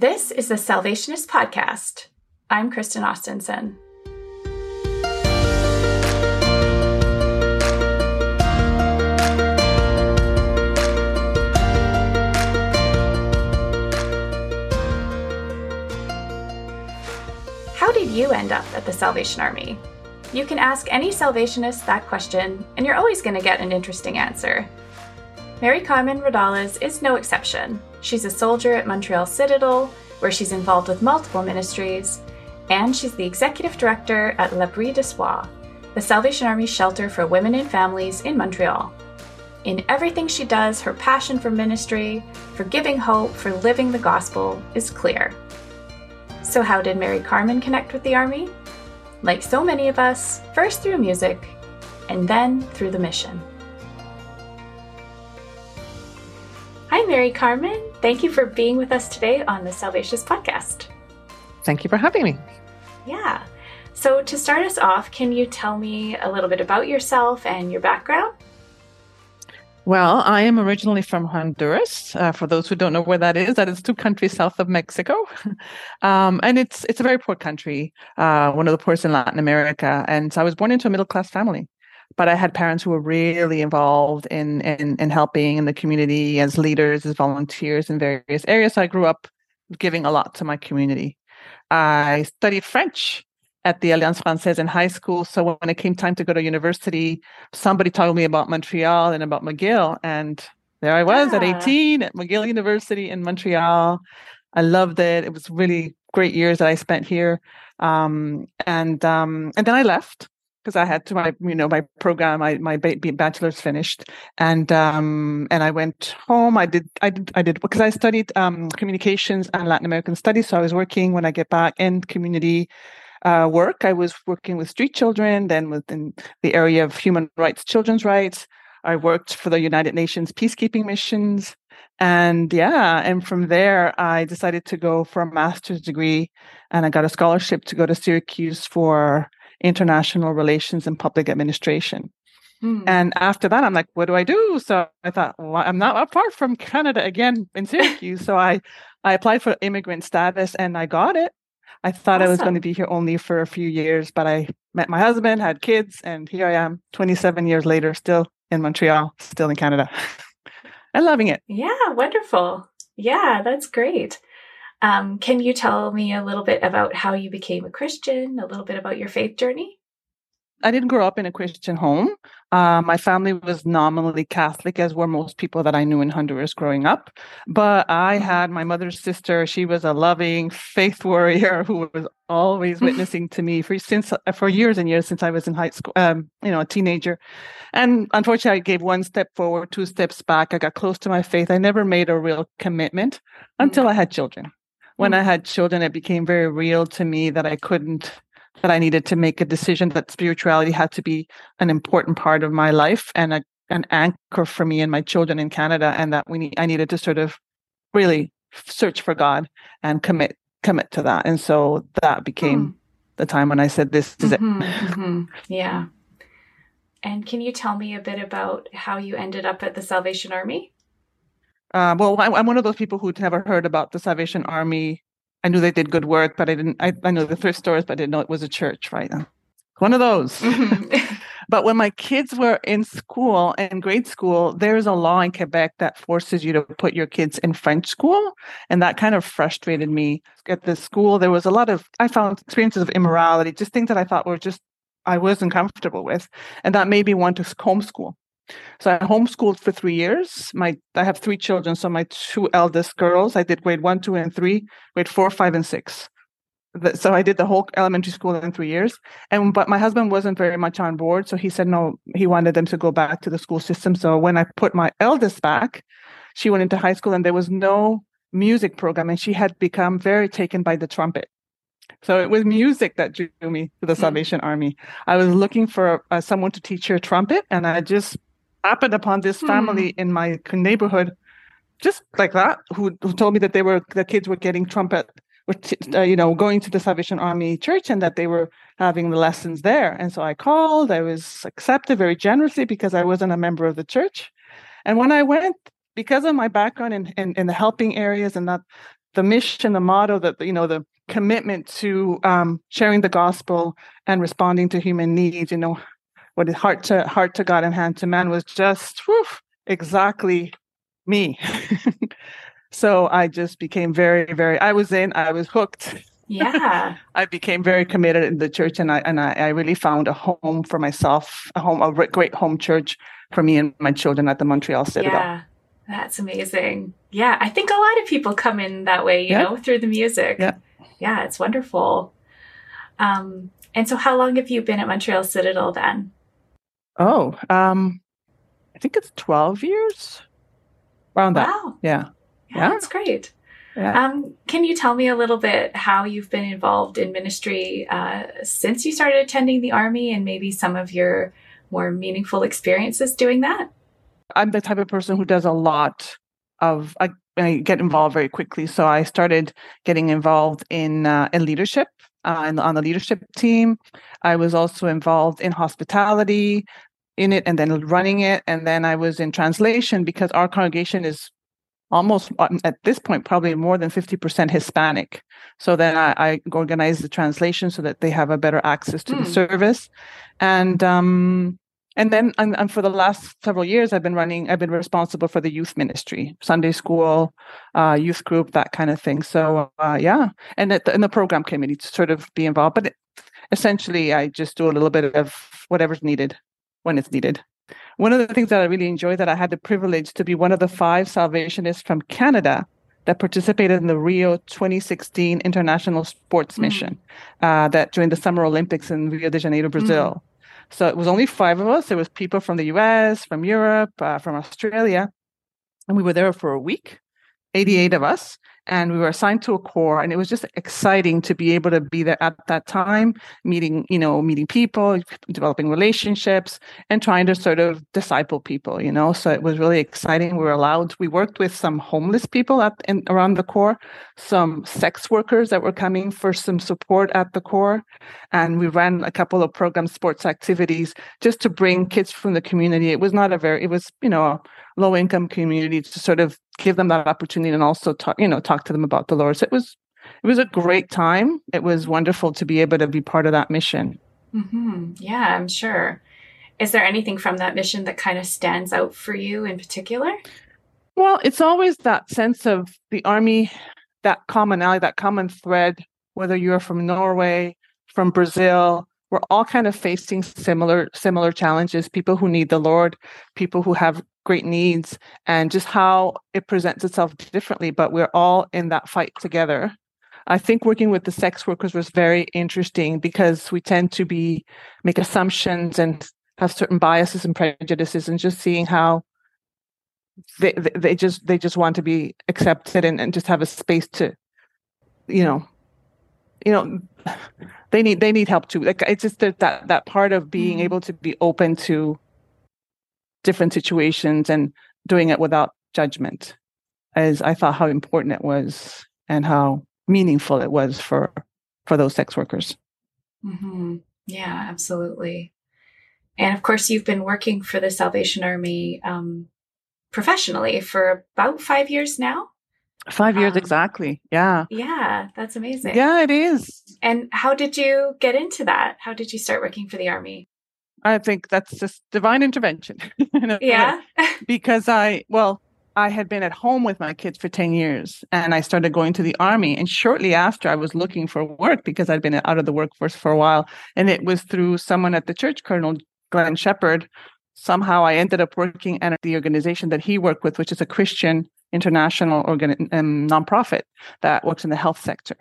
This is the Salvationist Podcast. I'm Kristen Austenson. How did you end up at the Salvation Army? You can ask any Salvationist that question, and you're always going to get an interesting answer. Maricarmen Raudales is no exception. She's a soldier at Montreal Citadel, where she's involved with multiple ministries, and she's the executive director at L'Abri d'Espoir, the Salvation Army shelter for women and families in Montreal. In everything she does, her passion for ministry, for giving hope, for living the gospel is clear. So, how did Mary Carmen connect with the Army? Like so many of us, first through music, and then through the mission. Maricarmen. Thank you for being with us today on the Salvationist Podcast. Thank you for having me. Yeah. So, to start us off, can you tell me a little bit about yourself and your background? Well, I am originally from Honduras. Uh, for those who don't know where that is, that is two countries south of Mexico, um, and it's it's a very poor country, uh, one of the poorest in Latin America. And so I was born into a middle class family but I had parents who were really involved in, in in helping in the community as leaders, as volunteers in various areas. So I grew up giving a lot to my community. I studied French at the Alliance Française in high school. So when it came time to go to university, somebody told me about Montreal and about McGill, and there I was yeah. at 18 at McGill University in Montreal. I loved it. It was really great years that I spent here. Um, and um, and then I left because I had to my you know my program my my bachelor's finished and um and I went home. I did I did I did because I studied um communications and Latin American studies so I was working when I get back in community uh, work. I was working with street children then within the area of human rights children's rights. I worked for the United Nations peacekeeping missions and yeah and from there I decided to go for a master's degree and I got a scholarship to go to Syracuse for international relations and public administration. Hmm. And after that, I'm like, what do I do? So I thought, well, I'm not apart from Canada again in Syracuse. so I, I applied for immigrant status and I got it. I thought awesome. I was going to be here only for a few years, but I met my husband, had kids, and here I am 27 years later, still in Montreal, still in Canada. and loving it. Yeah, wonderful. Yeah, that's great. Um, can you tell me a little bit about how you became a Christian, a little bit about your faith journey? I didn't grow up in a Christian home. Uh, my family was nominally Catholic, as were most people that I knew in Honduras growing up. But I mm-hmm. had my mother's sister. She was a loving faith warrior who was always witnessing to me for since uh, for years and years since I was in high school, um, you know, a teenager. And unfortunately, I gave one step forward, two steps back. I got close to my faith. I never made a real commitment until mm-hmm. I had children when I mm. had children, it became very real to me that I couldn't, that I needed to make a decision that spirituality had to be an important part of my life and a, an anchor for me and my children in Canada, and that we need, I needed to sort of really search for God and commit commit to that. And so that became hmm. the time when I said, "This is mm-hmm, it." mm-hmm. Yeah. And can you tell me a bit about how you ended up at the Salvation Army? Uh, well, I, am one of those people who'd never heard about the Salvation Army. I knew they did good work, but I didn't. I, I know the thrift stores, but I didn't know it was a church. Right, one of those. Mm-hmm. but when my kids were in school in grade school, there's a law in Quebec that forces you to put your kids in French school, and that kind of frustrated me. At the school, there was a lot of I found experiences of immorality, just things that I thought were just I wasn't comfortable with, and that made me want to homeschool. So I homeschooled for three years. My I have three children, so my two eldest girls, I did grade one, two, and three, grade four, five, and six. So I did the whole elementary school in three years. And but my husband wasn't very much on board, so he said no. He wanted them to go back to the school system. So when I put my eldest back, she went into high school, and there was no music program, and she had become very taken by the trumpet. So it was music that drew me to the hmm. Salvation Army. I was looking for uh, someone to teach her trumpet, and I just happened upon this family hmm. in my neighborhood, just like that, who, who told me that they were the kids were getting trumpet, were uh, you know going to the Salvation Army church, and that they were having the lessons there. And so I called. I was accepted very generously because I wasn't a member of the church. And when I went, because of my background in, in, in the helping areas and that the mission, the motto, that you know, the commitment to um, sharing the gospel and responding to human needs. You know, what is heart to heart to God and hand to man was just whew, exactly me. so I just became very, very. I was in. I was hooked. Yeah. I became very committed in the church, and I and I, I really found a home for myself, a home, a great home church for me and my children at the Montreal Citadel. Yeah. That's amazing. Yeah, I think a lot of people come in that way, you know, through the music. Yeah. Yeah, it's wonderful. Um, and so how long have you been at Montreal Citadel then? Oh, um, I think it's 12 years. Around that. Wow. Yeah. Yeah, Yeah. that's great. Yeah. Um, can you tell me a little bit how you've been involved in ministry uh, since you started attending the Army and maybe some of your more meaningful experiences doing that? I'm the type of person who does a lot of I, I get involved very quickly. So I started getting involved in uh, in leadership uh, and on the leadership team. I was also involved in hospitality in it and then running it. And then I was in translation because our congregation is almost um, at this point probably more than 50% Hispanic. So then I, I organize the translation so that they have a better access to Hmm. the service. And um and then and, and for the last several years i've been running i've been responsible for the youth ministry sunday school uh, youth group that kind of thing so uh, yeah and at the, in the program committee to sort of be involved but it, essentially i just do a little bit of whatever's needed when it's needed one of the things that i really enjoy that i had the privilege to be one of the five salvationists from canada that participated in the rio 2016 international sports Mm. mission uh, that during the summer olympics in rio de janeiro brazil so it was only five of us. There was people from the U.S., from Europe, uh, from Australia, and we were there for a week. 88 of us, and we were assigned to a corps, and it was just exciting to be able to be there at that time, meeting, you know, meeting people, developing relationships, and trying to sort of disciple people, you know. So it was really exciting. We were allowed. We worked with some homeless people at in, around the corps, some sex workers that were coming for some support at the corps, and we ran a couple of program sports activities just to bring kids from the community. It was not a very, it was you know low income community to sort of give them that opportunity and also talk you know talk to them about the Lord. So it was it was a great time. It was wonderful to be able to be part of that mission. hmm Yeah, I'm sure. Is there anything from that mission that kind of stands out for you in particular? Well, it's always that sense of the army, that commonality, that common thread, whether you're from Norway, from Brazil, we're all kind of facing similar similar challenges, people who need the Lord, people who have great needs, and just how it presents itself differently, but we're all in that fight together. I think working with the sex workers was very interesting because we tend to be make assumptions and have certain biases and prejudices and just seeing how they they just they just want to be accepted and, and just have a space to you know you know they need they need help too like it's just that that, that part of being Mhm. able to be open to different situations and doing it without judgment as i thought how important it was and how meaningful it was for for those sex workers hmm Yeah, absolutely. And of course, you've been working for the Salvation Army um, professionally for about five years now. five years Um, exactly yeah Yeah, that's amazing. yeah it is And how did you get into that? How did you start working for the Army? I think that's just divine intervention. Yeah. because I, well, I had been at home with my kids for 10 years and I started going to the army. And shortly after, I was looking for work because I'd been out of the workforce for a while. And it was through someone at the church, Colonel Glenn Shepard. Somehow I ended up working at the organization that he worked with, which is a Christian international organ- um, nonprofit that works in the health sector.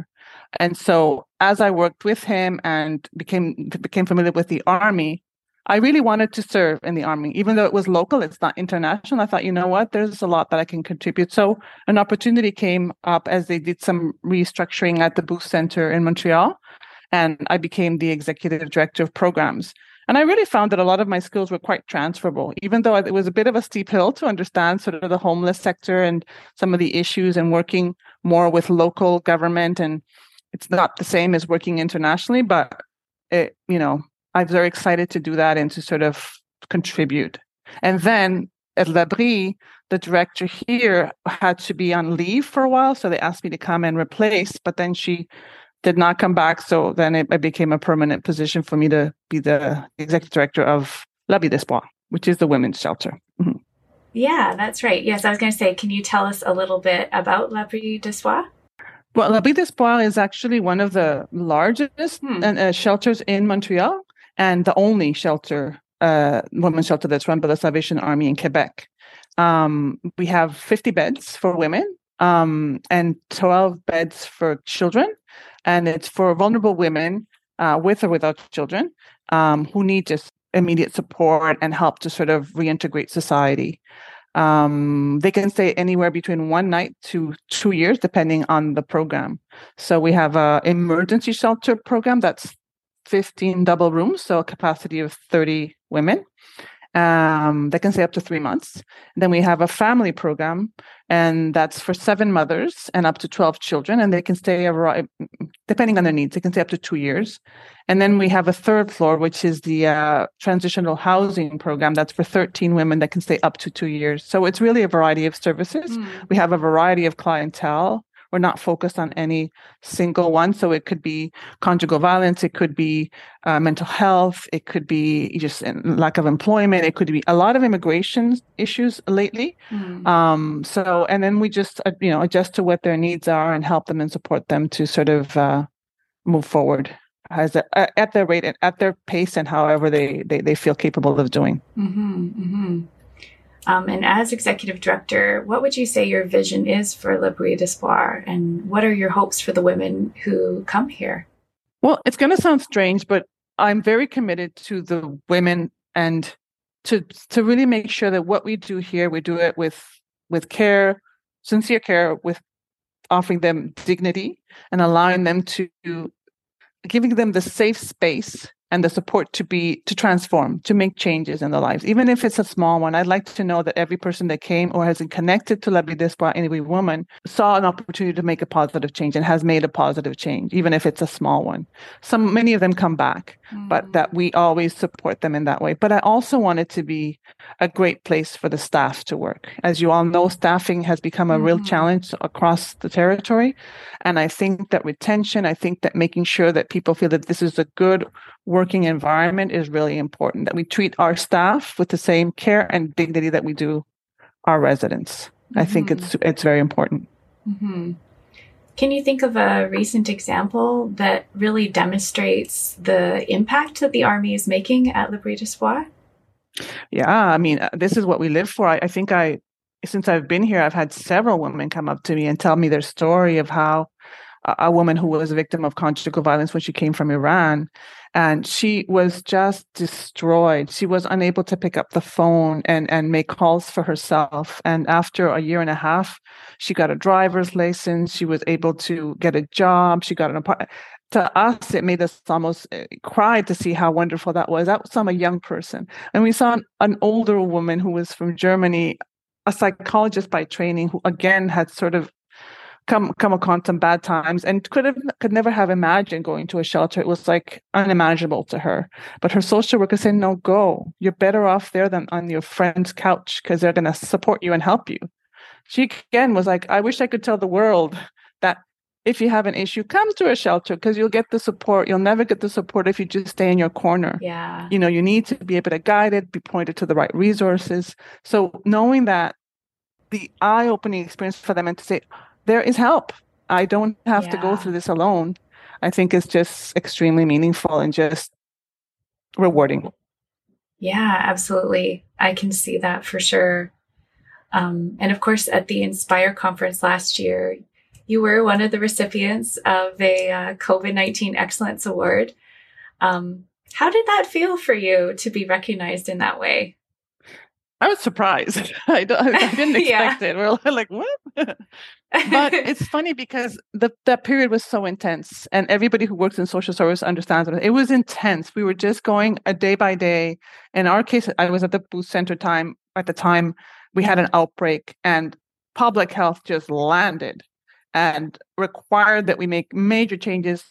And so as I worked with him and became became familiar with the army, I really wanted to serve in the army, even though it was local, it's not international. I thought, you know what, there's a lot that I can contribute. So an opportunity came up as they did some restructuring at the Booth Center in Montreal, and I became the executive director of programs. And I really found that a lot of my skills were quite transferable, even though it was a bit of a steep hill to understand sort of the homeless sector and some of the issues and working more with local government. And it's not the same as working internationally, but it, you know, I was very excited to do that and to sort of contribute. And then at L'Abri, the director here had to be on leave for a while, so they asked me to come and replace. But then she did not come back, so then it, it became a permanent position for me to be the executive director of L'Abri d'Espoir, which is the women's shelter. Mm-hmm. Yeah, that's right. Yes, I was going to say, can you tell us a little bit about L'Abri d'Espoir? Well, L'Abri d'Espoir is actually one of the largest hmm. uh, shelters in Montreal and the only shelter, uh, women's shelter that's run by the Salvation Army in Quebec. Um, we have 50 beds for women um, and 12 beds for children. And it's for vulnerable women uh, with or without children um, who need just immediate support and help to sort of reintegrate society. Um, they can stay anywhere between one night to two years, depending on the program. So we have a emergency shelter program that's 15 double rooms, so a capacity of 30 women. Um, they can stay up to three months. Then we have a family program, and that's for seven mothers and up to 12 children, and they can stay, a, depending on their needs, they can stay up to two years. And then we have a third floor, which is the uh, transitional housing program. That's for 13 women that can stay up to two years. So it's really a variety of services. Mm. We have a variety of clientele. We're not focused on any single one. So it could be conjugal violence, it could be uh, mental health, it could be just lack of employment, it could be a lot of immigration issues lately. Mm. Um, so, and then we just, uh, you know, adjust to what their needs are and help them and support them to sort of uh, move forward as a, at their rate and at their pace and however they, they, they feel capable of doing. Mm-hmm, mm-hmm. Um, and as executive director, what would you say your vision is for Le L'Abri d'Espoir and what are your hopes for the women who come here? Well, it's going to sound strange, but I'm very committed to the women and to to really make sure that what we do here, we do it with with care, sincere care, with offering them dignity and allowing them to giving them the safe space and the support to be to transform to make changes in their lives even if it's a small one i'd like to know that every person that came or has been connected to L'Abri d'Espoir any woman saw an opportunity to make a positive change and has made a positive change even if it's a small one some many of them come back mm. but that we always support them in that way but i also want it to be a great place for the staff to work as you all know staffing has become a mm-hmm. real challenge across the territory and i think that retention i think that making sure that people feel that this is a good working environment is really important that we treat our staff with the same care and dignity that we do our residents mm-hmm. i think it's mm-hmm. it's very important mm-hmm. can you think of a recent example that really demonstrates the impact that the army is making at L'Abri d'Espoir yeah i mean uh, this is what we live for I, I think i since i've been here i've had several women come up to me and tell me their story of how a woman who was a victim of conjugal violence when she came from Iran. And she was just destroyed. She was unable to pick up the phone and, and make calls for herself. And after a year and a half, she got a driver's license. She was able to get a job. She got an apartment. To us, it made us almost eh, cry to see how wonderful that was. That was from a young person. And we saw an, an older woman who was from Germany, a psychologist by training, who again had sort of come come upon some bad times and could have could never have imagined going to a shelter. It was like unimaginable to her. But her social worker said, "No, go. You're better off there than on your friend's couch because they're going to support you and help you." She again was like, "I wish I could tell the world that." If you have an issue, come to a shelter because you'll get the support. You'll never get the support if you just stay in your corner. Yeah. You know, you need to be able to guide it, be pointed to the right resources. So knowing that the eye-opening experience for them and to say, there is help. I don't have yeah. to go through this alone. I think it's just extremely meaningful and just rewarding. Yeah, absolutely. I can see that for sure. Um, and of course, at the Inspire conference last year, you were one of the recipients of a uh, COVID 19 Excellence Award. Um, how did that feel for you to be recognized in that way? I was surprised. I, I didn't expect yeah. it. We're like, what? but it's funny because the, that period was so intense, and everybody who works in social service understands it. It was intense. We were just going a day by day. In our case, I was at the Booth Center time at the time. We had an outbreak, and public health just landed and required that we make major changes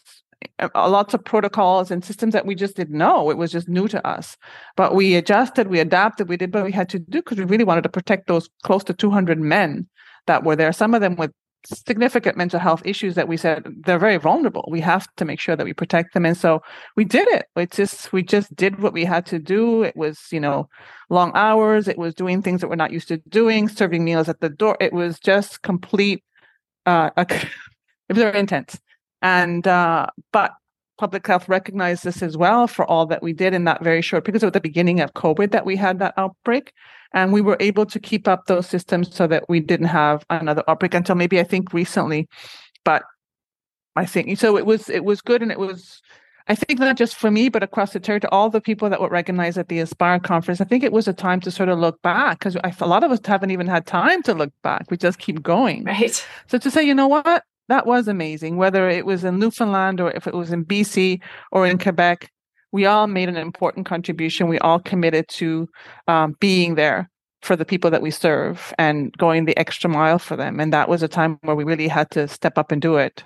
lots of protocols and systems that we just didn't know. It was just new to us. But we adjusted, we adapted, we did what we had to do because we really wanted to protect those close to 200 men that were there, some of them with significant mental health issues that we said they're very vulnerable. We have to make sure that we protect them. And so we did it. It just we just did what we had to do. It was, you know, long hours. It was doing things that we're not used to doing, serving meals at the door. It was just complete uh it was very intense. And uh but public health recognized this as well for all that we did in that very short because it was the beginning of COVID that we had that outbreak. And we were able to keep up those systems so that we didn't have another outbreak until maybe I think recently. But I think so it was it was good and it was I think not just for me, but across the territory, all the people that were recognized at the Aspire conference, I think it was a time to sort of look back because a lot of us haven't even had time to look back. We just keep going. Right. So to say, you know what, that was amazing, whether it was in Newfoundland or if it was in BC or in Quebec, we all made an important contribution. We all committed to um, being there for the people that we serve and going the extra mile for them. And that was a time where we really had to step up and do it.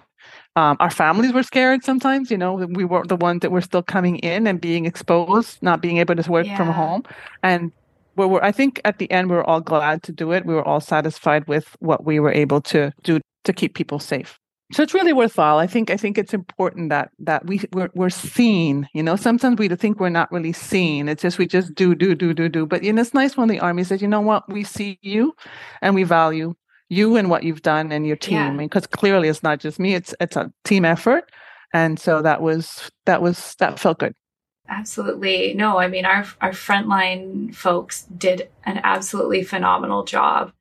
Um, our families were scared sometimes, you know, we were the ones that were still coming in and being exposed, not being able to work yeah. from home. And we were, I think at the end, we were all glad to do it. We were all satisfied with what we were able to do to keep people safe so it's really worthwhile. I think I think it's important that that we we're, we're seen. You know, sometimes we think we're not really seen. It's just we just do do do do do. But you know, it's nice when the army says, you know what, we see you, and we value you and what you've done and your team. Because yeah. clearly, it's not just me. It's it's a team effort, and so that was that was that felt good. Absolutely. No, I mean our our frontline folks did an absolutely phenomenal job.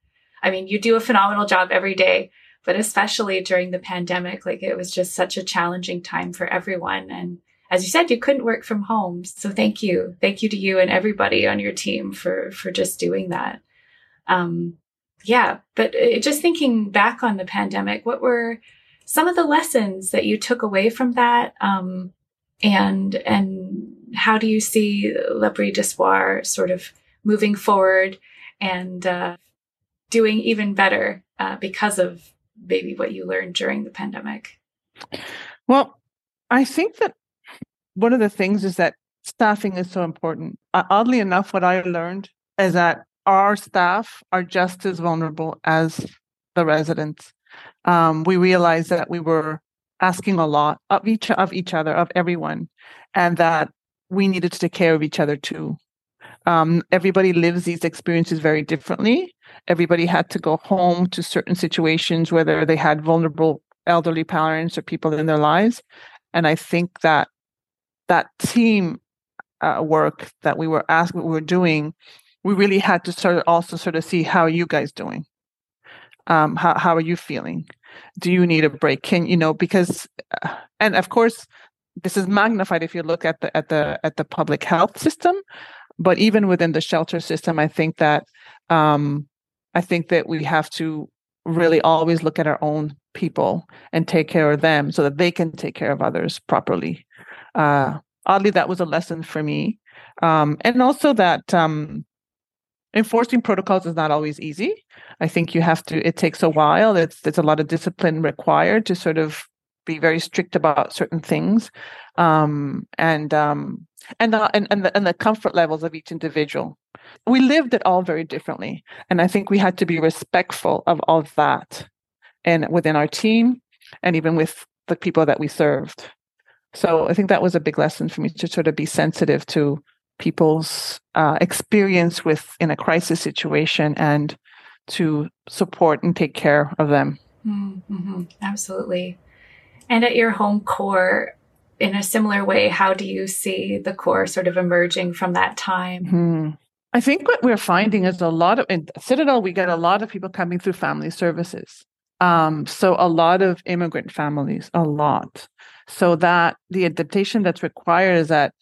I mean, you do a phenomenal job every day but especially during the pandemic, like it was just such a challenging time for everyone. And as you said, you couldn't work from home. So thank you. Thank you to you and everybody on your team for, for just doing that. Um, yeah. But just thinking back on the pandemic, what were some of the lessons that you took away from that? Um, and, and how do you see L'Abri d'Espoir sort of moving forward and, uh, doing even better, uh, because of maybe what you learned during the pandemic? Well, I think that one of the things is that staffing is so important. Uh, oddly enough, what I learned is that our staff are just as vulnerable as the residents. Um, we realized that we were asking a lot of each of each other, of everyone, and that we needed to take care of each other too. Um, everybody lives these experiences very differently. Everybody had to go home to certain situations, whether they had vulnerable elderly parents or people in their lives. And I think that that team uh, work that we were asking, we were doing, we really had to sort of also sort of see how you guys doing? Um, how how are you feeling? Do you need a break? Can you know because, uh, and of course, this is magnified if you look at the at the at the public health system but even within the shelter system, I think that um, I think that we have to really always look at our own people and take care of them so that they can take care of others properly. Uh, oddly, that was a lesson for me, um, and also that um, enforcing protocols is not always easy. I think you have to. It takes a while. It's there's a lot of discipline required to sort of be very strict about certain things, um, and um, and the, and and the, and the comfort levels of each individual. We lived it all very differently, and I think we had to be respectful of all of that, and within our team, and even with the people that we served. So I think that was a big lesson for me to sort of be sensitive to people's uh, experience with in a crisis situation and to support and take care of them. Mm-hmm. Absolutely. And at your home corps, in a similar way, how do you see the corps sort of emerging from that time? Hmm. I think what we're finding is a lot of in Citadel, we get a lot of people coming through family services. Um, so a lot of immigrant families, a lot. So that the adaptation that's required is that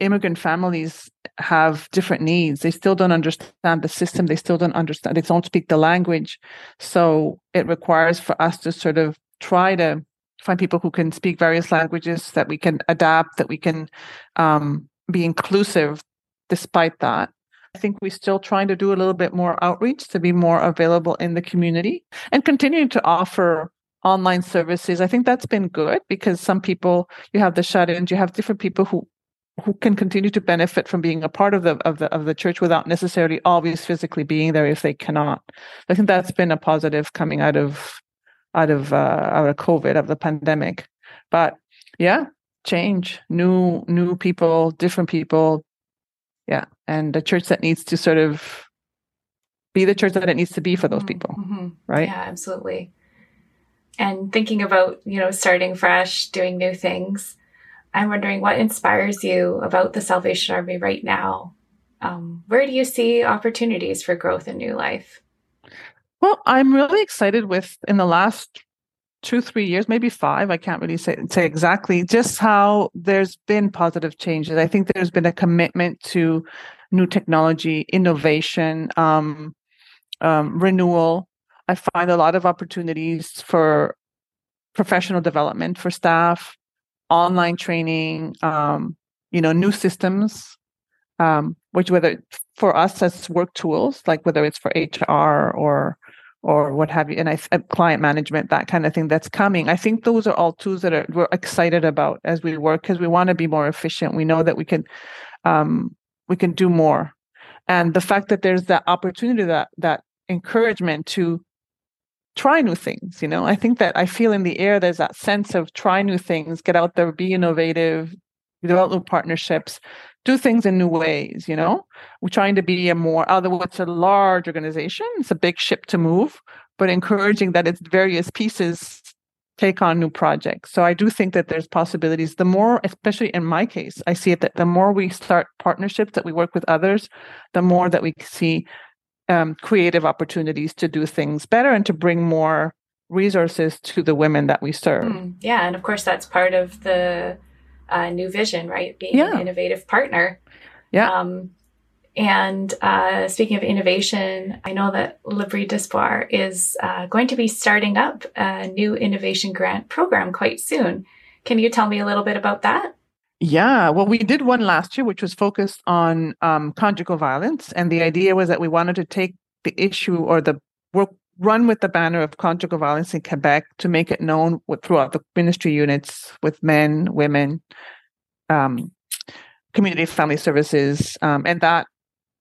immigrant families have different needs. They still don't understand the system. They still don't understand. They don't speak the language. So it requires for us to sort of try to find people who can speak various languages that we can adapt that we can um, be inclusive despite that i think we're still trying to do a little bit more outreach to be more available in the community and continuing to offer online services. I think that's been good because some people you have the shut-ins, you have different people who who can continue to benefit from being a part of the of the of the church without necessarily always physically being there if they cannot. I think that's been a positive coming out of out of uh, out of COVID of the pandemic. But yeah, change, new new people, different people, yeah, and a church that needs to sort of be the church that it needs to be for those mm-hmm. people, mm-hmm. right? Yeah, absolutely. And thinking about you know starting fresh, doing new things I'm wondering what inspires you about the Salvation Army right now. Um, where do you see opportunities for growth in new life? Well, I'm really excited with in the last two, three years, maybe five. I can't really say say exactly just how there's been positive changes. I think there's been a commitment to new technology, innovation, um, um, renewal. I find a lot of opportunities for professional development for staff, online training, um, you know, new systems, um, which whether for us as work tools, like whether it's for HR or or what have you, and I uh, client management, that kind of thing that's coming. I think those are all tools that are we're excited about as we work because we want to be more efficient. We know that we can um, we can do more, and the fact that there's that opportunity, that that encouragement to try new things you know i think that i feel in the air there's that sense of try new things get out there be innovative develop partnerships do things in new ways you know? We're trying to be a more although it's a large organization it's a big ship to move but encouraging that its various pieces take on new projects. So i do think that there's possibilities. The more especially in my case i see it that the more we start partnerships that we work with others the more that we see um, creative opportunities to do things better and to bring more resources to the women that we serve. Mm, yeah, and of course that's part of the uh, new vision, right? Being yeah. an innovative partner. Yeah. Um, and uh, speaking of innovation, I know that L'Abri d'Espoir is uh, going to be starting up a new innovation grant program quite soon. Can you tell me a little bit about that? Yeah, well, we did one last year, which was focused on um, conjugal violence, and the idea was that we wanted to take the issue or the work run with the banner of conjugal violence in Quebec to make it known throughout the ministry units with men, women, um, community family services, um, and that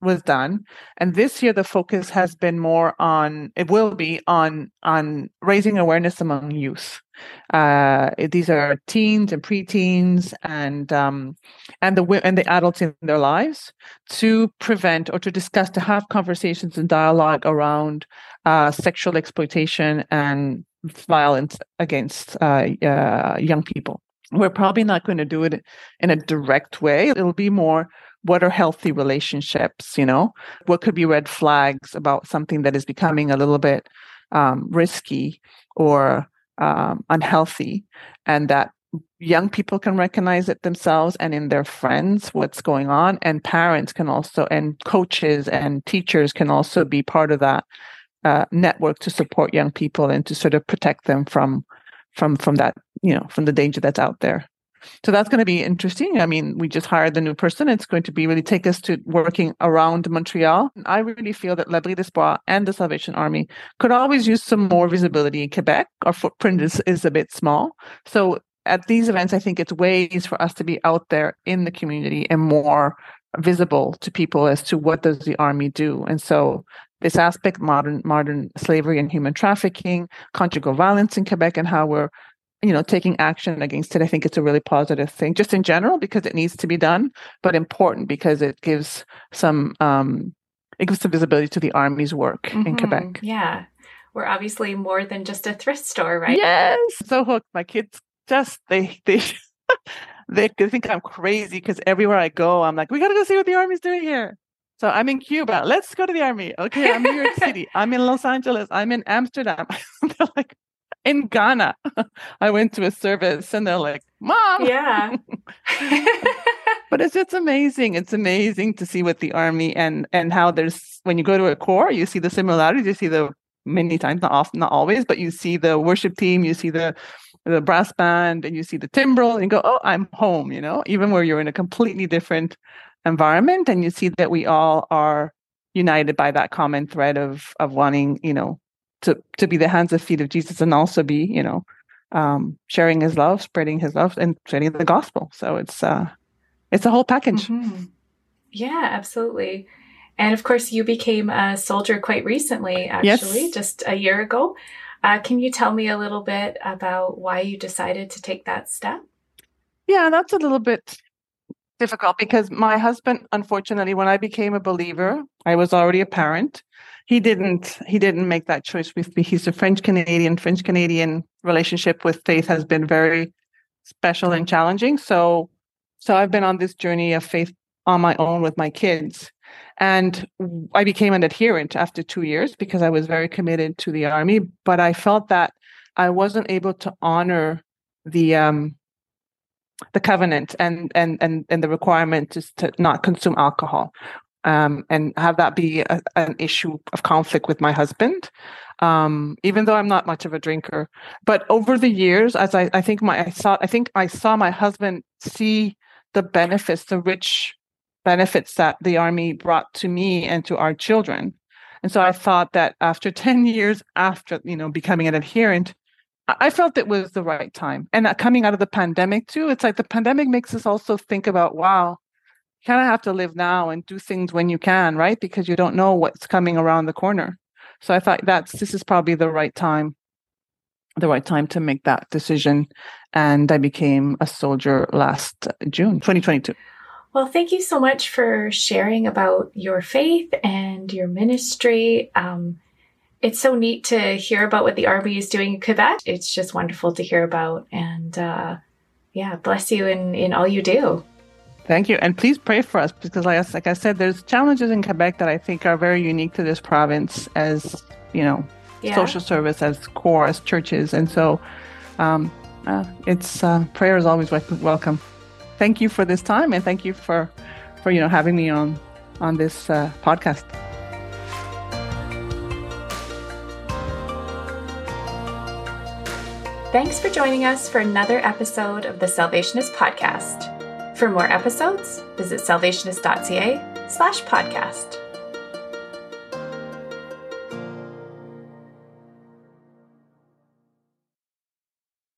was done. And this year the focus has been more on it will be on on raising awareness among youth. Uh, these are teens and preteens and um, and the and the adults in their lives to prevent or to discuss to have conversations and dialogue around uh, sexual exploitation and violence against uh, uh young people we're probably not going to do it in a direct way. It'll be more what are healthy relationships you know? What could be red flags about something that is becoming a little bit um, risky or um, unhealthy and that young people can recognize it themselves and in their friends what's going on and parents can also and coaches and teachers can also be part of that uh, network to support young people and to sort of protect them from from from that you know from the danger that's out there so that's going to be interesting. I mean, we just hired the new person. It's going to be really take us to working around Montreal. I really feel that L'Abri d'Espoir and the Salvation Army could always use some more visibility in Quebec. Our footprint is, is a bit small. So at these events, I think it's ways for us to be out there in the community and more visible to people as to what does the army do. And so this aspect, modern modern slavery and human trafficking, conjugal violence in Quebec, and how we're you know taking action against it i think it's a really positive thing just in general because it needs to be done but important because it gives some um it gives some visibility to the army's work mm-hmm. in quebec. Yeah. We're obviously more than just a thrift store right? Yes! So hooked. My kids just they they they think i'm crazy because everywhere i go i'm like we gotta go see what the army's doing here so I'm in Cuba. Let's go to the army. Okay, I'm in New York City. I'm in Los Angeles. I'm in Amsterdam. They're like, in Ghana. I went to a service and they're like, Mom. Yeah. but it's it's amazing. It's amazing to see what the army and and how there's when you go to a corps, you see the similarities, you see the many times, not often, not always, but you see the worship team, you see the the brass band and you see the timbrel and you go, Oh, I'm home, you know, even where you're in a completely different environment and you see that we all are united by that common thread of of wanting, you know, to to be the hands and feet of Jesus and also be, you know, um, sharing his love, spreading his love, and spreading the gospel. So it's uh, it's a whole package. Mm-hmm. Yeah, absolutely. And of course, you became a soldier quite recently, actually, yes. just a year ago. Uh, can you tell me a little bit about why you decided to take that step? Yeah, that's a little bit difficult because my husband, unfortunately, when I became a believer, I was already a parent. He didn't. He didn't make that choice with me. He's a French Canadian. French Canadian relationship with faith has been very special and challenging. So, so I've been on this journey of faith on my own with my kids. And I became an adherent after two years because I was very committed to the army. But I felt that I wasn't able to honor the um, the covenant and and and and the requirement is to not consume alcohol. Um, and have that be a, an issue of conflict with my husband. Um, even though i'm not much of a drinker. But over the years as i, I think my i saw i think i saw my husband see the benefits the rich benefits that the army brought to me and to our children. And so i thought that after 10 years after you know becoming an adherent I felt it was the right time. And coming out of the pandemic too, it's like the pandemic makes us also think about, wow, you kind of have to live now and do things when you can, right? Because you don't know what's coming around the corner. So I thought that's this is probably the right time, the right time to make that decision. And I became a soldier last June, 2022. Well, thank you so much for sharing about your faith and your ministry. Um, it's so neat to hear about what the Army is doing in Quebec. It's just wonderful to hear about. And uh, yeah, bless you in, in all you do. Thank you. And please pray for us because, like, like I said, there's challenges in Quebec that I think are very unique to this province as, you know, yeah. social service, as corps, as churches. And so um, uh, it's uh, prayer is always welcome. Thank you for this time and thank you for, for you know, having me on, on this uh, podcast. Thanks for joining us for another episode of the Salvationist Podcast. For more episodes, visit salvationist.ca slash podcast.